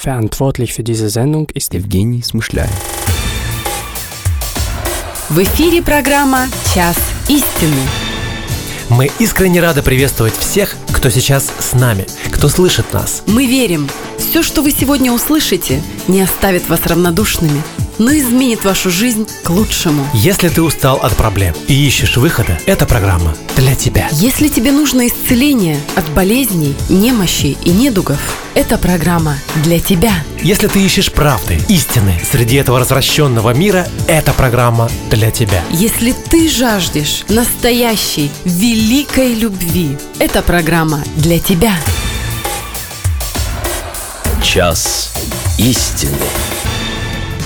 Verantwortlich für diese Sendung ist Евгений Смышляев. В эфире программа «Час истины». Мы искренне рады приветствовать всех, кто сейчас с нами, кто слышит нас. Мы верим, все, что вы сегодня услышите, не оставит вас равнодушными, но изменит вашу жизнь к лучшему. Если ты устал от проблем и ищешь выхода, эта программа для тебя. Если тебе нужно исцеление от болезней, немощей и недугов, эта программа для тебя. Если ты ищешь правды, истины среди этого развращенного мира, эта программа для тебя. Если ты жаждешь настоящей, великой любви, эта программа для тебя. Час истины.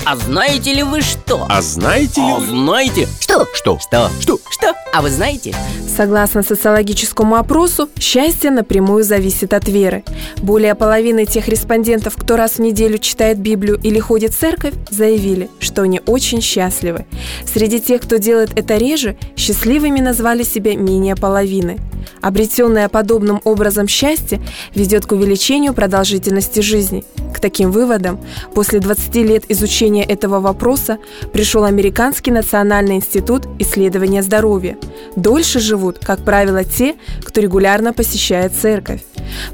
А знаете ли вы что? А знаете ли А вы... знаете? Что? Что? Что? Что? Что? А вы знаете? Согласно социологическому опросу, счастье напрямую зависит от веры. Более половины тех респондентов, кто раз в неделю читает Библию или ходит в церковь, заявили, что они очень счастливы. Среди тех, кто делает это реже, счастливыми назвали себя менее половины. Обретенное подобным образом счастье ведет к увеличению продолжительности жизни. К таким выводам после 20 лет изучения этого вопроса пришел Американский национальный институт исследования здоровья. Дольше живут, как правило, те, кто регулярно посещает церковь.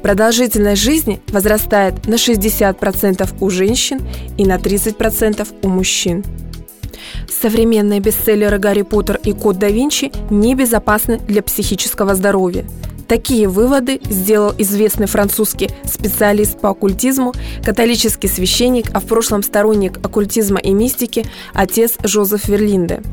Продолжительность жизни возрастает на 60% у женщин и на 30% у мужчин. Современные бестселлеры «Гарри Поттер» и «Код да Винчи» небезопасны для психического здоровья. Такие выводы сделал известный французский специалист по оккультизму, католический священник, а в прошлом сторонник оккультизма и мистики, отец Жозеф Верлинде.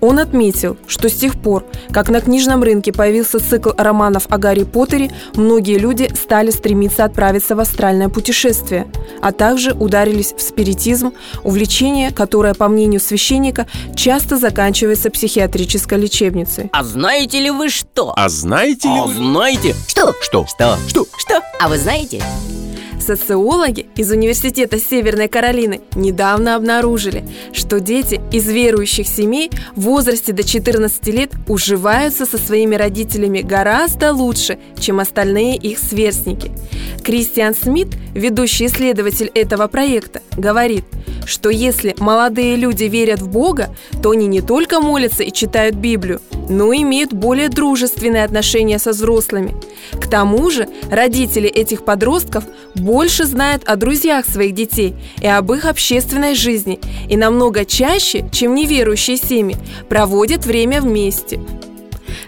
Он отметил, что с тех пор, как на книжном рынке появился цикл романов о Гарри Поттере, многие люди стали стремиться отправиться в астральное путешествие, а также ударились в спиритизм, увлечение, которое, по мнению священника, часто заканчивается психиатрической лечебницей. А знаете ли вы что? А знаете ли А вы... знаете? Что? Что? Что? Что? Что? А вы знаете? Социологи из Университета Северной Каролины недавно обнаружили, что дети из верующих семей в возрасте до 14 лет уживаются со своими родителями гораздо лучше, чем остальные их сверстники. Кристиан Смит, ведущий исследователь этого проекта, говорит, что если молодые люди верят в Бога, то они не только молятся и читают Библию, но имеют более дружественные отношения со взрослыми. К тому же родители этих подростков больше знают о друзьях своих детей и об их общественной жизни и намного чаще, чем неверующие семьи, проводят время вместе.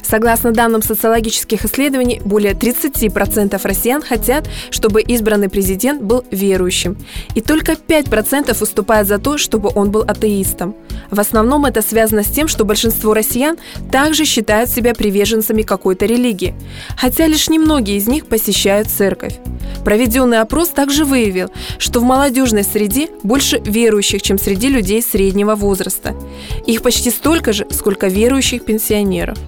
Согласно данным социологических исследований, более 30% россиян хотят, чтобы избранный президент был верующим. И только 5% выступают за то, чтобы он был атеистом. В основном это связано с тем, что большинство россиян также считают себя приверженцами какой-то религии, хотя лишь немногие из них посещают церковь. Проведенный опрос также выявил, что в молодежной среде больше верующих, чем среди людей среднего возраста. Их почти столько же, сколько верующих пенсионеров.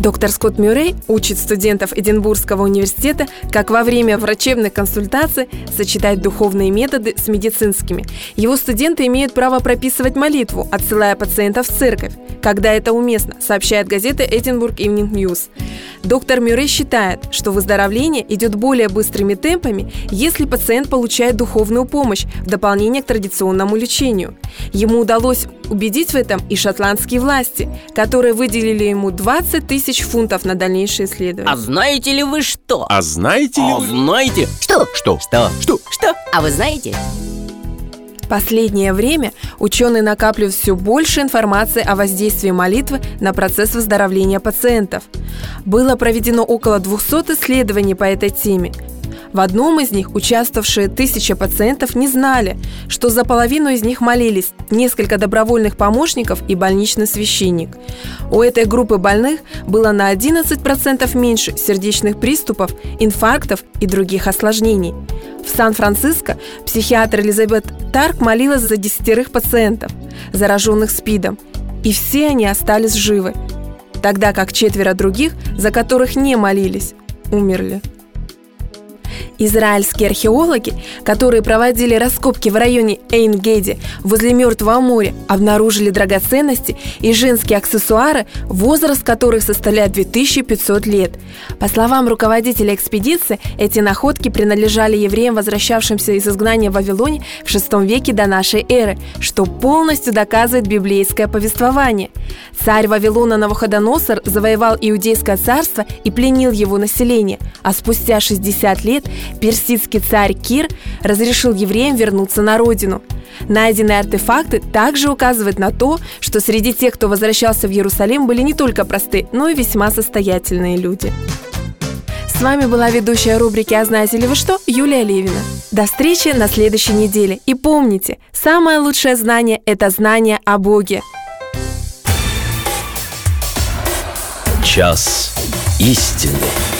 Доктор Скотт Мюррей учит студентов Эдинбургского университета, как во время врачебных консультаций сочетать духовные методы с медицинскими. Его студенты имеют право прописывать молитву, отсылая пациентов в церковь, когда это уместно, сообщает газета Edinburgh Evening News. Доктор Мюррей считает, что выздоровление идет более быстрыми темпами, если пациент получает духовную помощь в дополнение к традиционному лечению. Ему удалось убедить в этом и шотландские власти, которые выделили ему 20 тысяч фунтов на дальнейшие исследования. А знаете ли вы что? А знаете ли А вы... знаете? Что? Что? Что? Что? Что? А вы знаете? Последнее время ученые накапливают все больше информации о воздействии молитвы на процесс выздоровления пациентов. Было проведено около 200 исследований по этой теме. В одном из них участвовавшие тысяча пациентов не знали, что за половину из них молились несколько добровольных помощников и больничный священник. У этой группы больных было на 11% меньше сердечных приступов, инфарктов и других осложнений. В Сан-Франциско психиатр Элизабет Тарк молилась за десятерых пациентов, зараженных СПИДом, и все они остались живы, тогда как четверо других, за которых не молились, умерли. Израильские археологи, которые проводили раскопки в районе Эйнгеди возле Мертвого моря, обнаружили драгоценности и женские аксессуары, возраст которых составляет 2500 лет. По словам руководителя экспедиции, эти находки принадлежали евреям, возвращавшимся из изгнания в Вавилоне в VI веке до нашей эры, что полностью доказывает библейское повествование. Царь Вавилона Навуходоносор завоевал Иудейское царство и пленил его население, а спустя 60 лет персидский царь Кир разрешил евреям вернуться на родину. Найденные артефакты также указывают на то, что среди тех, кто возвращался в Иерусалим, были не только простые, но и весьма состоятельные люди. С вами была ведущая рубрики «А знаете ли вы что?» Юлия Левина. До встречи на следующей неделе. И помните, самое лучшее знание – это знание о Боге. Час истины.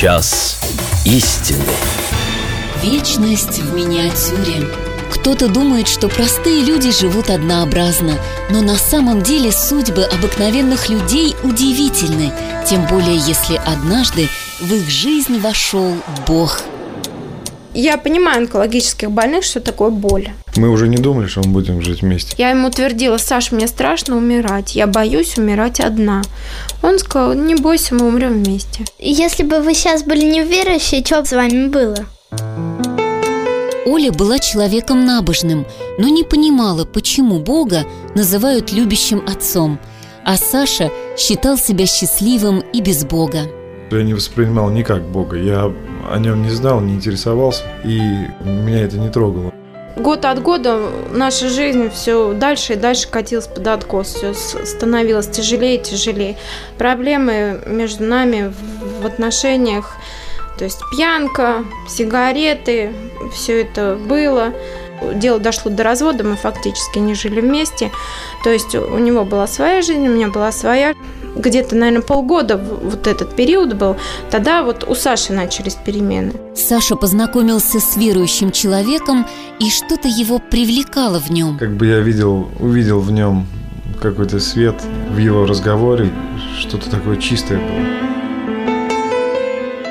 Час истины. Вечность в миниатюре. Кто-то думает, что простые люди живут однообразно, но на самом деле судьбы обыкновенных людей удивительны, тем более если однажды в их жизнь вошел Бог. Я понимаю онкологических больных, что такое боль. Мы уже не думали, что мы будем жить вместе. Я ему твердила, Саш, мне страшно умирать, я боюсь умирать одна. Он сказал, не бойся, мы умрем вместе. Если бы вы сейчас были неверующие, что бы с вами было? Оля была человеком набожным, но не понимала, почему Бога называют любящим отцом, а Саша считал себя счастливым и без Бога. Я не воспринимал никак Бога. Я о нем не знал, не интересовался, и меня это не трогало. Год от года наша жизнь все дальше и дальше катилась под откос, все становилось тяжелее и тяжелее. Проблемы между нами в отношениях, то есть пьянка, сигареты, все это было. Дело дошло до развода, мы фактически не жили вместе. То есть у него была своя жизнь, у меня была своя где-то, наверное, полгода вот этот период был, тогда вот у Саши начались перемены. Саша познакомился с верующим человеком, и что-то его привлекало в нем. Как бы я видел, увидел в нем какой-то свет в его разговоре, что-то такое чистое было.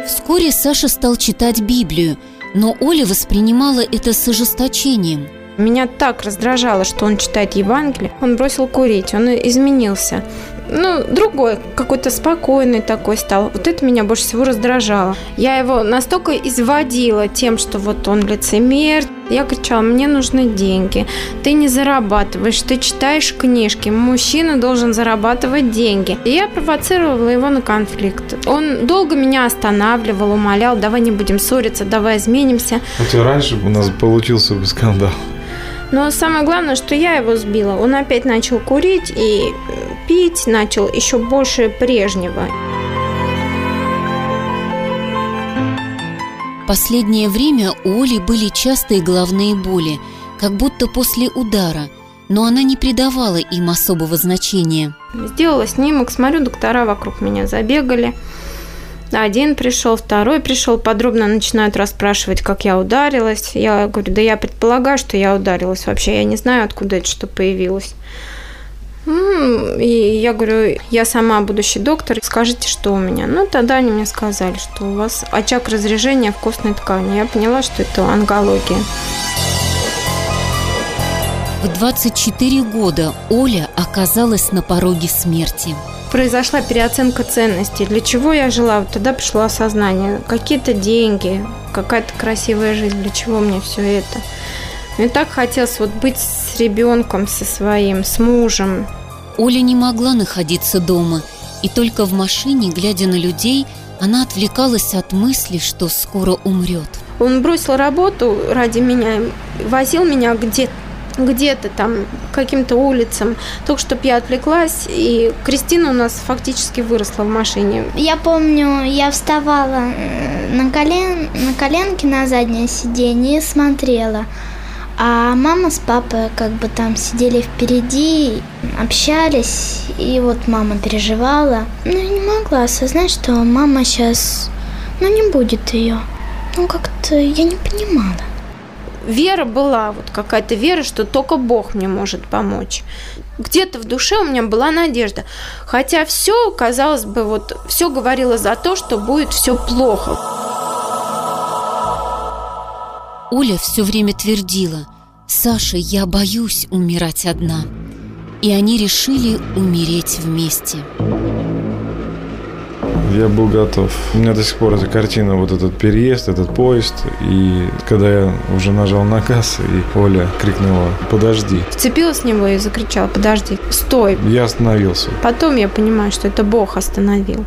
Вскоре Саша стал читать Библию, но Оля воспринимала это с ожесточением – меня так раздражало, что он читает Евангелие. Он бросил курить, он изменился. Ну, другой, какой-то спокойный такой стал. Вот это меня больше всего раздражало. Я его настолько изводила тем, что вот он лицемер. Я кричала, мне нужны деньги. Ты не зарабатываешь, ты читаешь книжки. Мужчина должен зарабатывать деньги. И я провоцировала его на конфликт. Он долго меня останавливал, умолял, давай не будем ссориться, давай изменимся. Хотя раньше у нас получился бы скандал. Но самое главное, что я его сбила. Он опять начал курить и пить начал еще больше прежнего. Последнее время у Оли были частые головные боли, как будто после удара, но она не придавала им особого значения. Сделала снимок, смотрю, доктора вокруг меня забегали – один пришел, второй пришел, подробно начинают расспрашивать, как я ударилась. Я говорю, да я предполагаю, что я ударилась. Вообще я не знаю, откуда это что появилось. И я говорю, я сама будущий доктор, скажите, что у меня. Ну, тогда они мне сказали, что у вас очаг разрежения в костной ткани. Я поняла, что это онкология. В 24 года Оля оказалась на пороге смерти произошла переоценка ценностей. Для чего я жила? Вот тогда пришло осознание. Какие-то деньги, какая-то красивая жизнь. Для чего мне все это? Мне так хотелось вот быть с ребенком, со своим, с мужем. Оля не могла находиться дома. И только в машине, глядя на людей, она отвлекалась от мысли, что скоро умрет. Он бросил работу ради меня, возил меня где-то где-то там каким-то улицам, только чтобы я отвлеклась, и Кристина у нас фактически выросла в машине. Я помню, я вставала на, колен, на коленки на заднее сиденье и смотрела. А мама с папой как бы там сидели впереди, общались, и вот мама переживала. Но я не могла осознать, что мама сейчас, ну, не будет ее. Ну, как-то я не понимала вера была, вот какая-то вера, что только Бог мне может помочь. Где-то в душе у меня была надежда. Хотя все, казалось бы, вот все говорило за то, что будет все плохо. Оля все время твердила, «Саша, я боюсь умирать одна». И они решили умереть вместе. Я был готов. У меня до сих пор эта картина, вот этот переезд, этот поезд. И когда я уже нажал на газ, и Оля крикнула «Подожди!» Вцепилась в него и закричала «Подожди! Стой!» Я остановился. Потом я понимаю, что это Бог остановил.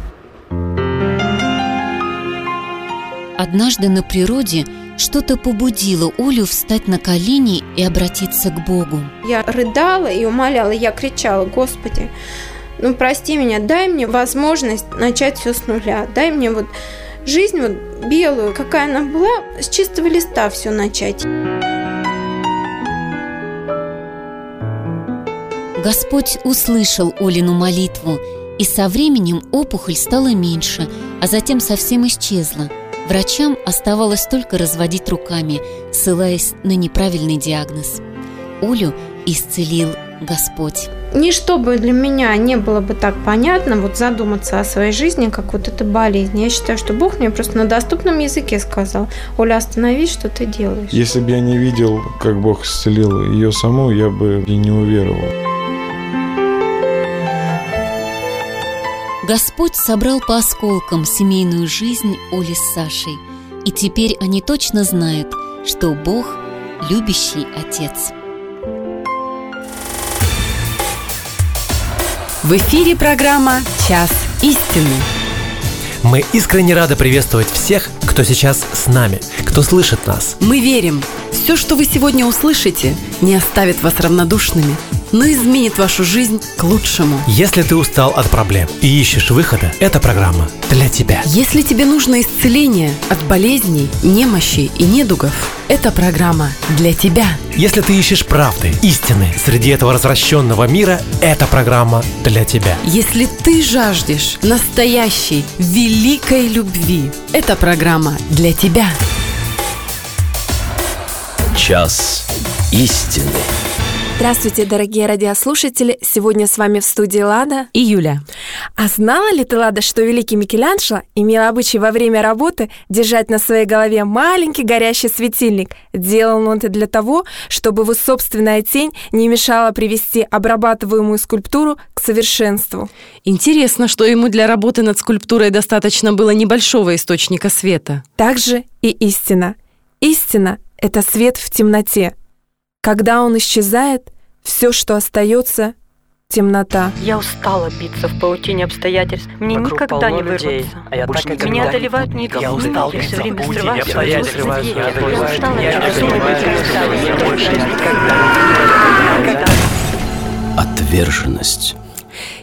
Однажды на природе что-то побудило Олю встать на колени и обратиться к Богу. Я рыдала и умоляла, я кричала, Господи, ну прости меня, дай мне возможность начать все с нуля, дай мне вот жизнь вот белую, какая она была, с чистого листа все начать. Господь услышал Олину молитву, и со временем опухоль стала меньше, а затем совсем исчезла. Врачам оставалось только разводить руками, ссылаясь на неправильный диагноз. Олю исцелил Господь. Ничто бы для меня не было бы так понятно, вот задуматься о своей жизни, как вот эта болезнь. Я считаю, что Бог мне просто на доступном языке сказал, Оля, остановись, что ты делаешь. Если бы я не видел, как Бог исцелил ее саму, я бы и не уверовал. Господь собрал по осколкам семейную жизнь Оли с Сашей, и теперь они точно знают, что Бог – любящий Отец. В эфире программа «Час истины». Мы искренне рады приветствовать всех, кто сейчас с нами, кто слышит нас. Мы верим, все, что вы сегодня услышите, не оставит вас равнодушными, но изменит вашу жизнь к лучшему. Если ты устал от проблем и ищешь выхода, эта программа для тебя. Если тебе нужно исцеление от болезней, немощей и недугов, эта программа для тебя. Если ты ищешь правды, истины среди этого развращенного мира, эта программа для тебя. Если ты жаждешь настоящей, великой любви, эта программа для тебя. Час истины. Здравствуйте, дорогие радиослушатели! Сегодня с вами в студии Лада и Юля. А знала ли ты, Лада, что великий Микеланджело имел обычай во время работы держать на своей голове маленький горящий светильник? Делал он это для того, чтобы его собственная тень не мешала привести обрабатываемую скульптуру к совершенству. Интересно, что ему для работы над скульптурой достаточно было небольшого источника света. Также и истина. Истина — это свет в темноте. Когда он исчезает, все, что остается, темнота. Я устала биться в паутине обстоятельств. Мне Вокруг никогда не людей, вырваться. а я Больше так Меня никогда- одолевают не Я устал я все время срываюсь, Я я я я не устала, я я я больше никогда. Отверженность.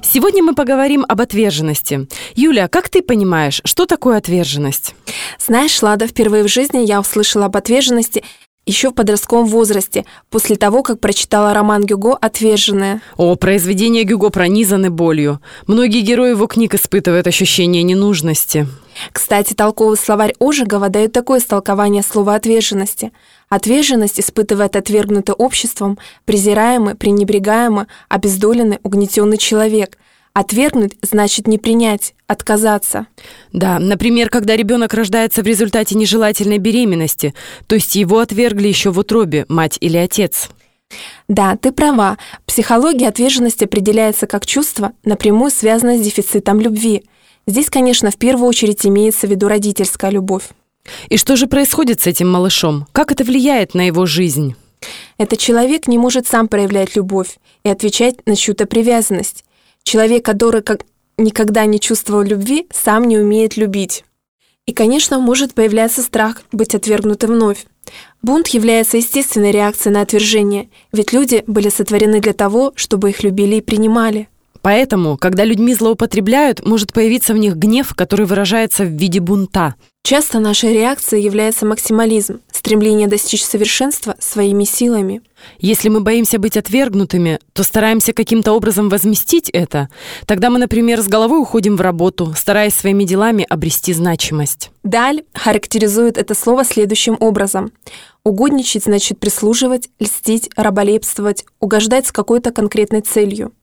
Сегодня мы поговорим об отверженности. Юля, как ты понимаешь, что такое отверженность? Знаешь, Лада, впервые в жизни я услышала об отверженности еще в подростковом возрасте, после того, как прочитала роман Гюго «Отверженная». О, произведения Гюго пронизаны болью. Многие герои его книг испытывают ощущение ненужности. Кстати, толковый словарь Ожегова дает такое истолкование слова «отверженности». Отверженность испытывает отвергнутый обществом, презираемый, пренебрегаемый, обездоленный, угнетенный человек. Отвергнуть значит не принять, отказаться. Да, например, когда ребенок рождается в результате нежелательной беременности, то есть его отвергли еще в утробе, мать или отец. Да, ты права. Психология отверженности определяется как чувство, напрямую связанное с дефицитом любви. Здесь, конечно, в первую очередь имеется в виду родительская любовь. И что же происходит с этим малышом? Как это влияет на его жизнь? Этот человек не может сам проявлять любовь и отвечать на чью-то привязанность. Человек, который как никогда не чувствовал любви, сам не умеет любить. И, конечно, может появляться страх быть отвергнутым вновь. Бунт является естественной реакцией на отвержение, ведь люди были сотворены для того, чтобы их любили и принимали. Поэтому, когда людьми злоупотребляют, может появиться в них гнев, который выражается в виде бунта. Часто нашей реакцией является максимализм, стремление достичь совершенства своими силами. Если мы боимся быть отвергнутыми, то стараемся каким-то образом возместить это. Тогда мы, например, с головой уходим в работу, стараясь своими делами обрести значимость. Даль характеризует это слово следующим образом. Угодничать значит прислуживать, льстить, раболепствовать, угождать с какой-то конкретной целью.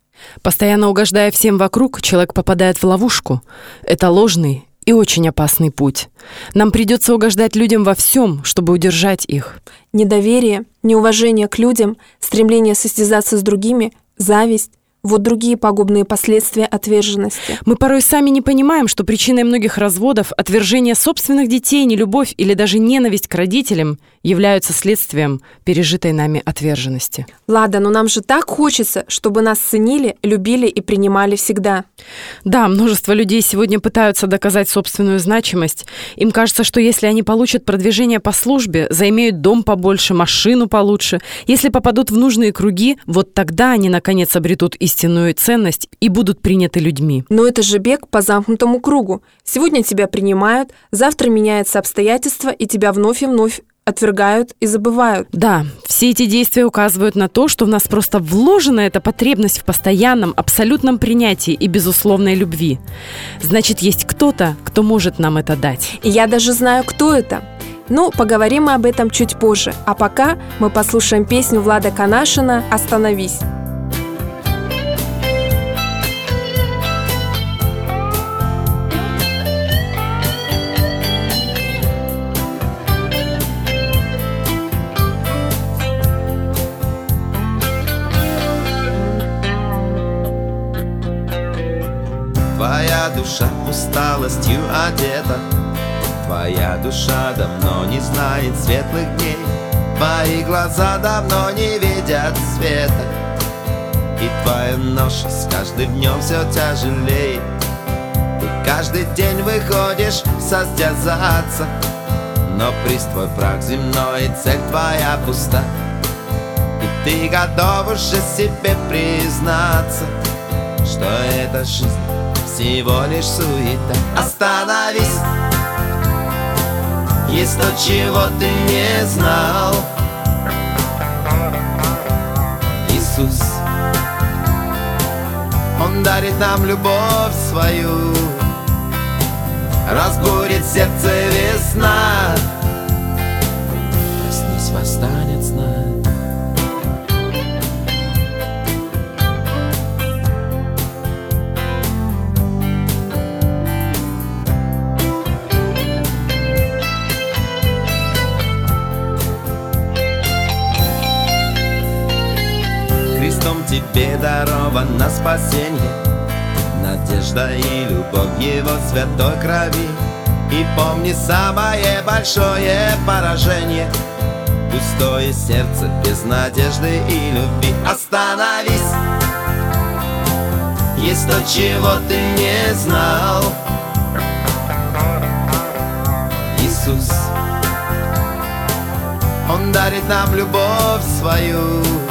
Постоянно угождая всем вокруг, человек попадает в ловушку. Это ложный и очень опасный путь. Нам придется угождать людям во всем, чтобы удержать их. Недоверие, неуважение к людям, стремление состязаться с другими, зависть – вот другие пагубные последствия отверженности. Мы порой сами не понимаем, что причиной многих разводов отвержение собственных детей, нелюбовь или даже ненависть к родителям являются следствием пережитой нами отверженности. Лада, но нам же так хочется, чтобы нас ценили, любили и принимали всегда. Да, множество людей сегодня пытаются доказать собственную значимость. Им кажется, что если они получат продвижение по службе, займеют дом побольше, машину получше, если попадут в нужные круги, вот тогда они наконец обретут истинную ценность и будут приняты людьми. Но это же бег по замкнутому кругу. Сегодня тебя принимают, завтра меняются обстоятельства, и тебя вновь и вновь отвергают и забывают. Да, все эти действия указывают на то, что в нас просто вложена эта потребность в постоянном, абсолютном принятии и безусловной любви. Значит, есть кто-то, кто может нам это дать. И я даже знаю, кто это. Ну, поговорим мы об этом чуть позже. А пока мы послушаем песню Влада Канашина «Остановись». Душа усталостью одета. Твоя душа давно не знает светлых дней Твои глаза давно не видят света. И твоя ноша с каждым днем все тяжелее. Ты каждый день выходишь состязаться Но приз твой прах земной, и цель твоя пуста. И ты готов уже себе признаться Что эта жизнь всего лишь суета. Остановись. Есть то, чего ты не знал. Иисус. Он дарит нам любовь свою. Разбурит сердце весна. Проснись, восстанет тебе даровано спасение. Надежда и любовь Его святой крови. И помни самое большое поражение. Пустое сердце без надежды и любви. Остановись. Есть то, чего ты не знал. Иисус Он дарит нам любовь свою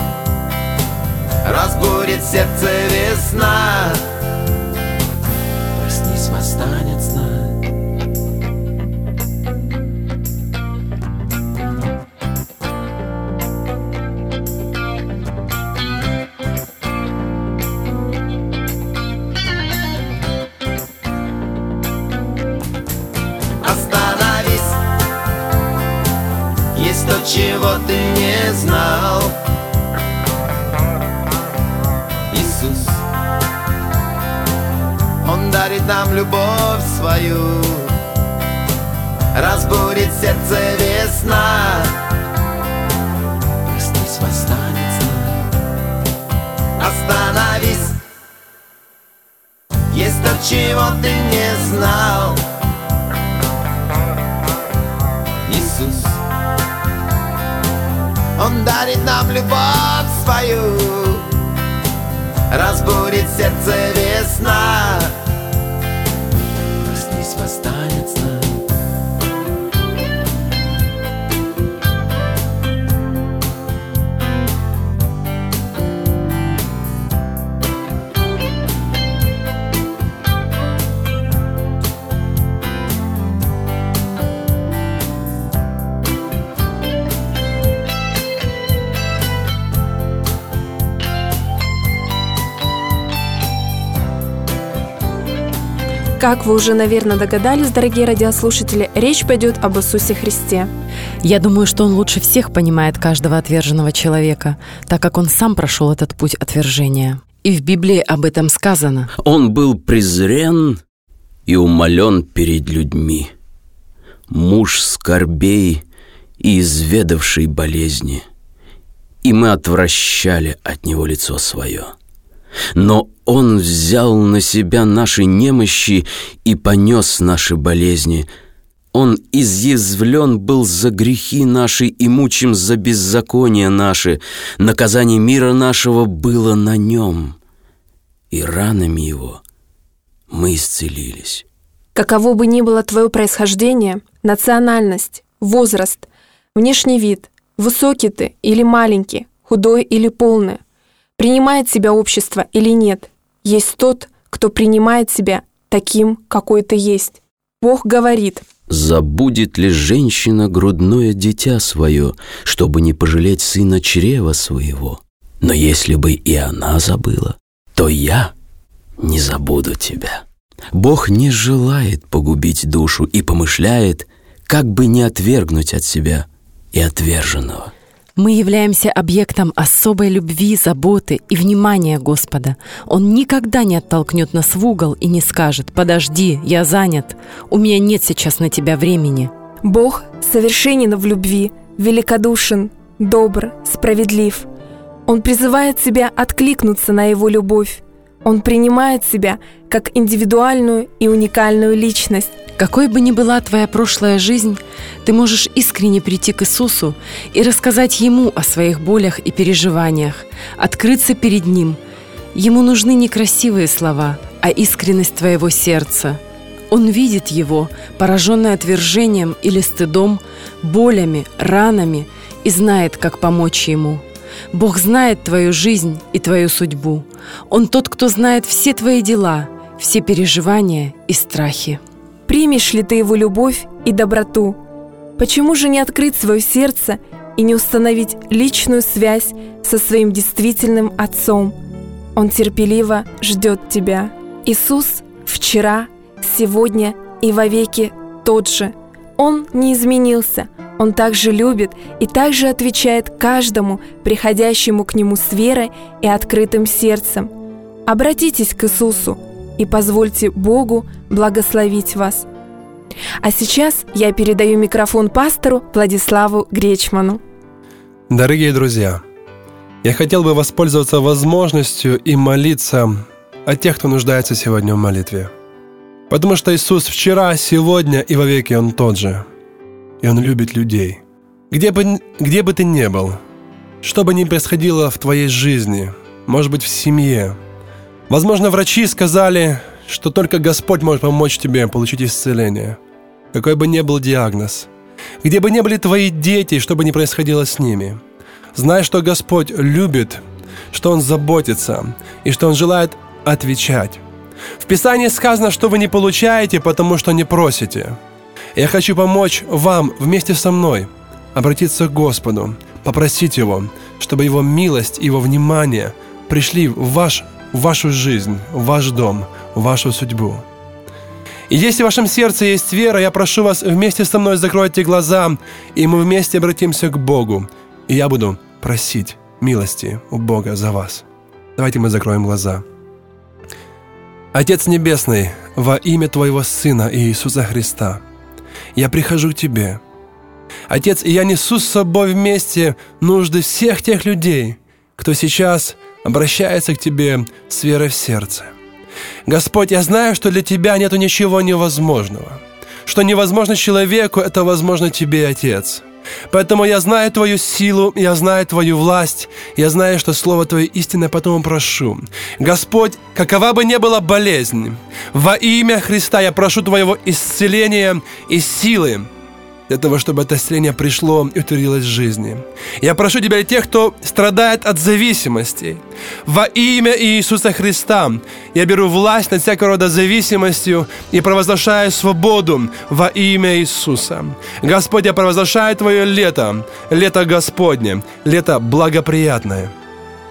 Разбурит сердце весна. Проснись, восстанет сна Остановись. Есть то, чего ты не знал нам любовь свою. Разбурит сердце весна. Проснись, восстанет Остановись. Есть то, чего ты не знал. Иисус. Он дарит нам любовь свою. Разбурит сердце весна Как вы уже, наверное, догадались, дорогие радиослушатели, речь пойдет об Иисусе Христе. Я думаю, что он лучше всех понимает каждого отверженного человека, так как он сам прошел этот путь отвержения. И в Библии об этом сказано. Он был презрен и умолен перед людьми. Муж скорбей и изведавший болезни. И мы отвращали от него лицо свое. Но Он взял на себя наши немощи и понес наши болезни. Он изъязвлен был за грехи наши и мучим за беззакония наши. Наказание мира нашего было на нем, и ранами его мы исцелились. Каково бы ни было твое происхождение, национальность, возраст, внешний вид, высокий ты или маленький, худой или полный, принимает себя общество или нет, есть тот, кто принимает себя таким, какой ты есть. Бог говорит, Забудет ли женщина грудное дитя свое, чтобы не пожалеть сына чрева своего? Но если бы и она забыла, то я не забуду тебя. Бог не желает погубить душу и помышляет, как бы не отвергнуть от себя и отверженного. Мы являемся объектом особой любви, заботы и внимания Господа. Он никогда не оттолкнет нас в угол и не скажет «Подожди, я занят, у меня нет сейчас на тебя времени». Бог совершенен в любви, великодушен, добр, справедлив. Он призывает тебя откликнуться на Его любовь. Он принимает себя как индивидуальную и уникальную личность. Какой бы ни была твоя прошлая жизнь, ты можешь искренне прийти к Иисусу и рассказать Ему о своих болях и переживаниях, открыться перед Ним. Ему нужны не красивые слова, а искренность твоего сердца. Он видит его, пораженный отвержением или стыдом, болями, ранами, и знает, как помочь ему. Бог знает твою жизнь и твою судьбу. Он тот, кто знает все твои дела, все переживания и страхи. Примешь ли ты его любовь и доброту? Почему же не открыть свое сердце и не установить личную связь со своим действительным Отцом? Он терпеливо ждет тебя. Иисус вчера, сегодня и вовеки тот же. Он не изменился. Он также любит и также отвечает каждому, приходящему к Нему с верой и открытым сердцем. Обратитесь к Иисусу и позвольте Богу благословить вас. А сейчас я передаю микрофон пастору Владиславу Гречману. Дорогие друзья, я хотел бы воспользоваться возможностью и молиться о тех, кто нуждается сегодня в молитве. Потому что Иисус вчера, сегодня и вовеки Он тот же. И Он любит людей. Где бы, где бы ты ни был, что бы ни происходило в твоей жизни, может быть, в семье. Возможно, врачи сказали, что только Господь может помочь тебе получить исцеление. Какой бы ни был диагноз. Где бы ни были твои дети, что бы ни происходило с ними. Знай, что Господь любит, что Он заботится и что Он желает отвечать. В Писании сказано, что вы не получаете, потому что не просите. Я хочу помочь вам вместе со мной обратиться к Господу, попросить Его, чтобы Его милость Его внимание пришли в, ваш, в вашу жизнь, в ваш дом, в вашу судьбу. И если в вашем сердце есть вера, я прошу вас вместе со мной закройте глаза, и мы вместе обратимся к Богу. И я буду просить милости у Бога за вас. Давайте мы закроем глаза. Отец Небесный, во имя Твоего Сына Иисуса Христа, я прихожу к Тебе. Отец, и я несу с собой вместе нужды всех тех людей, кто сейчас обращается к Тебе с верой в сердце. Господь, я знаю, что для Тебя нету ничего невозможного. Что невозможно человеку, это возможно Тебе, Отец – Поэтому я знаю Твою силу, я знаю Твою власть, я знаю, что Слово Твое истинное, потому прошу. Господь, какова бы ни была болезнь, во имя Христа я прошу Твоего исцеления и силы, для того, чтобы это исцеление пришло и утвердилось в жизни. Я прошу Тебя, тех, кто страдает от зависимости, во имя Иисуса Христа, я беру власть над всякого рода зависимостью и провозглашаю свободу во имя Иисуса. Господь, я провозглашаю Твое лето, лето Господне, лето благоприятное –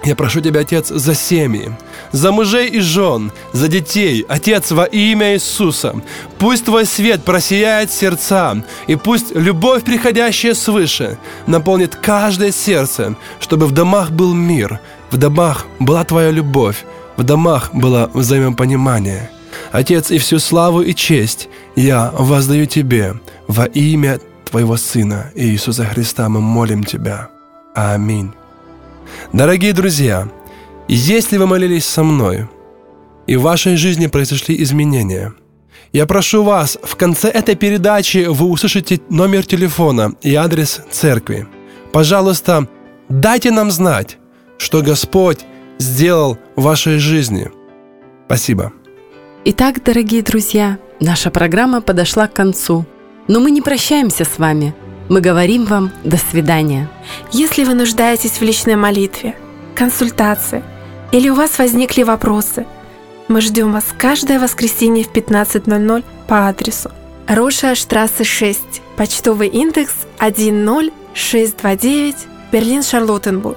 я прошу Тебя, Отец, за семьи, за мужей и жен, за детей, Отец, во имя Иисуса. Пусть Твой свет просияет сердца, и пусть любовь, приходящая свыше, наполнит каждое сердце, чтобы в домах был мир, в домах была Твоя любовь, в домах было взаимопонимание. Отец, и всю славу и честь я воздаю Тебе во имя Твоего Сына Иисуса Христа мы молим Тебя. Аминь. Дорогие друзья, если вы молились со мной, и в вашей жизни произошли изменения, я прошу вас, в конце этой передачи вы услышите номер телефона и адрес церкви. Пожалуйста, дайте нам знать, что Господь сделал в вашей жизни. Спасибо. Итак, дорогие друзья, наша программа подошла к концу. Но мы не прощаемся с вами – мы говорим вам «до свидания». Если вы нуждаетесь в личной молитве, консультации или у вас возникли вопросы, мы ждем вас каждое воскресенье в 15.00 по адресу Роша Штрассе 6, почтовый индекс 10629, Берлин, Шарлоттенбург.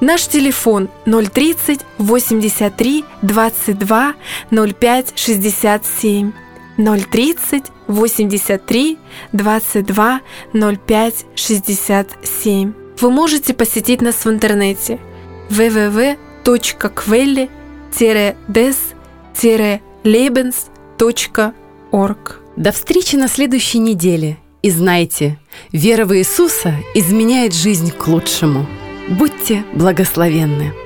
Наш телефон 030 83 22 05 67 030 83 22 05 67. Вы можете посетить нас в интернете www.quelle-des-lebens.org. До встречи на следующей неделе. И знайте, вера в Иисуса изменяет жизнь к лучшему. Будьте благословенны!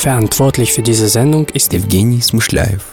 Verantwortlich für diese Sendung ist Evgeny Smuschlaev.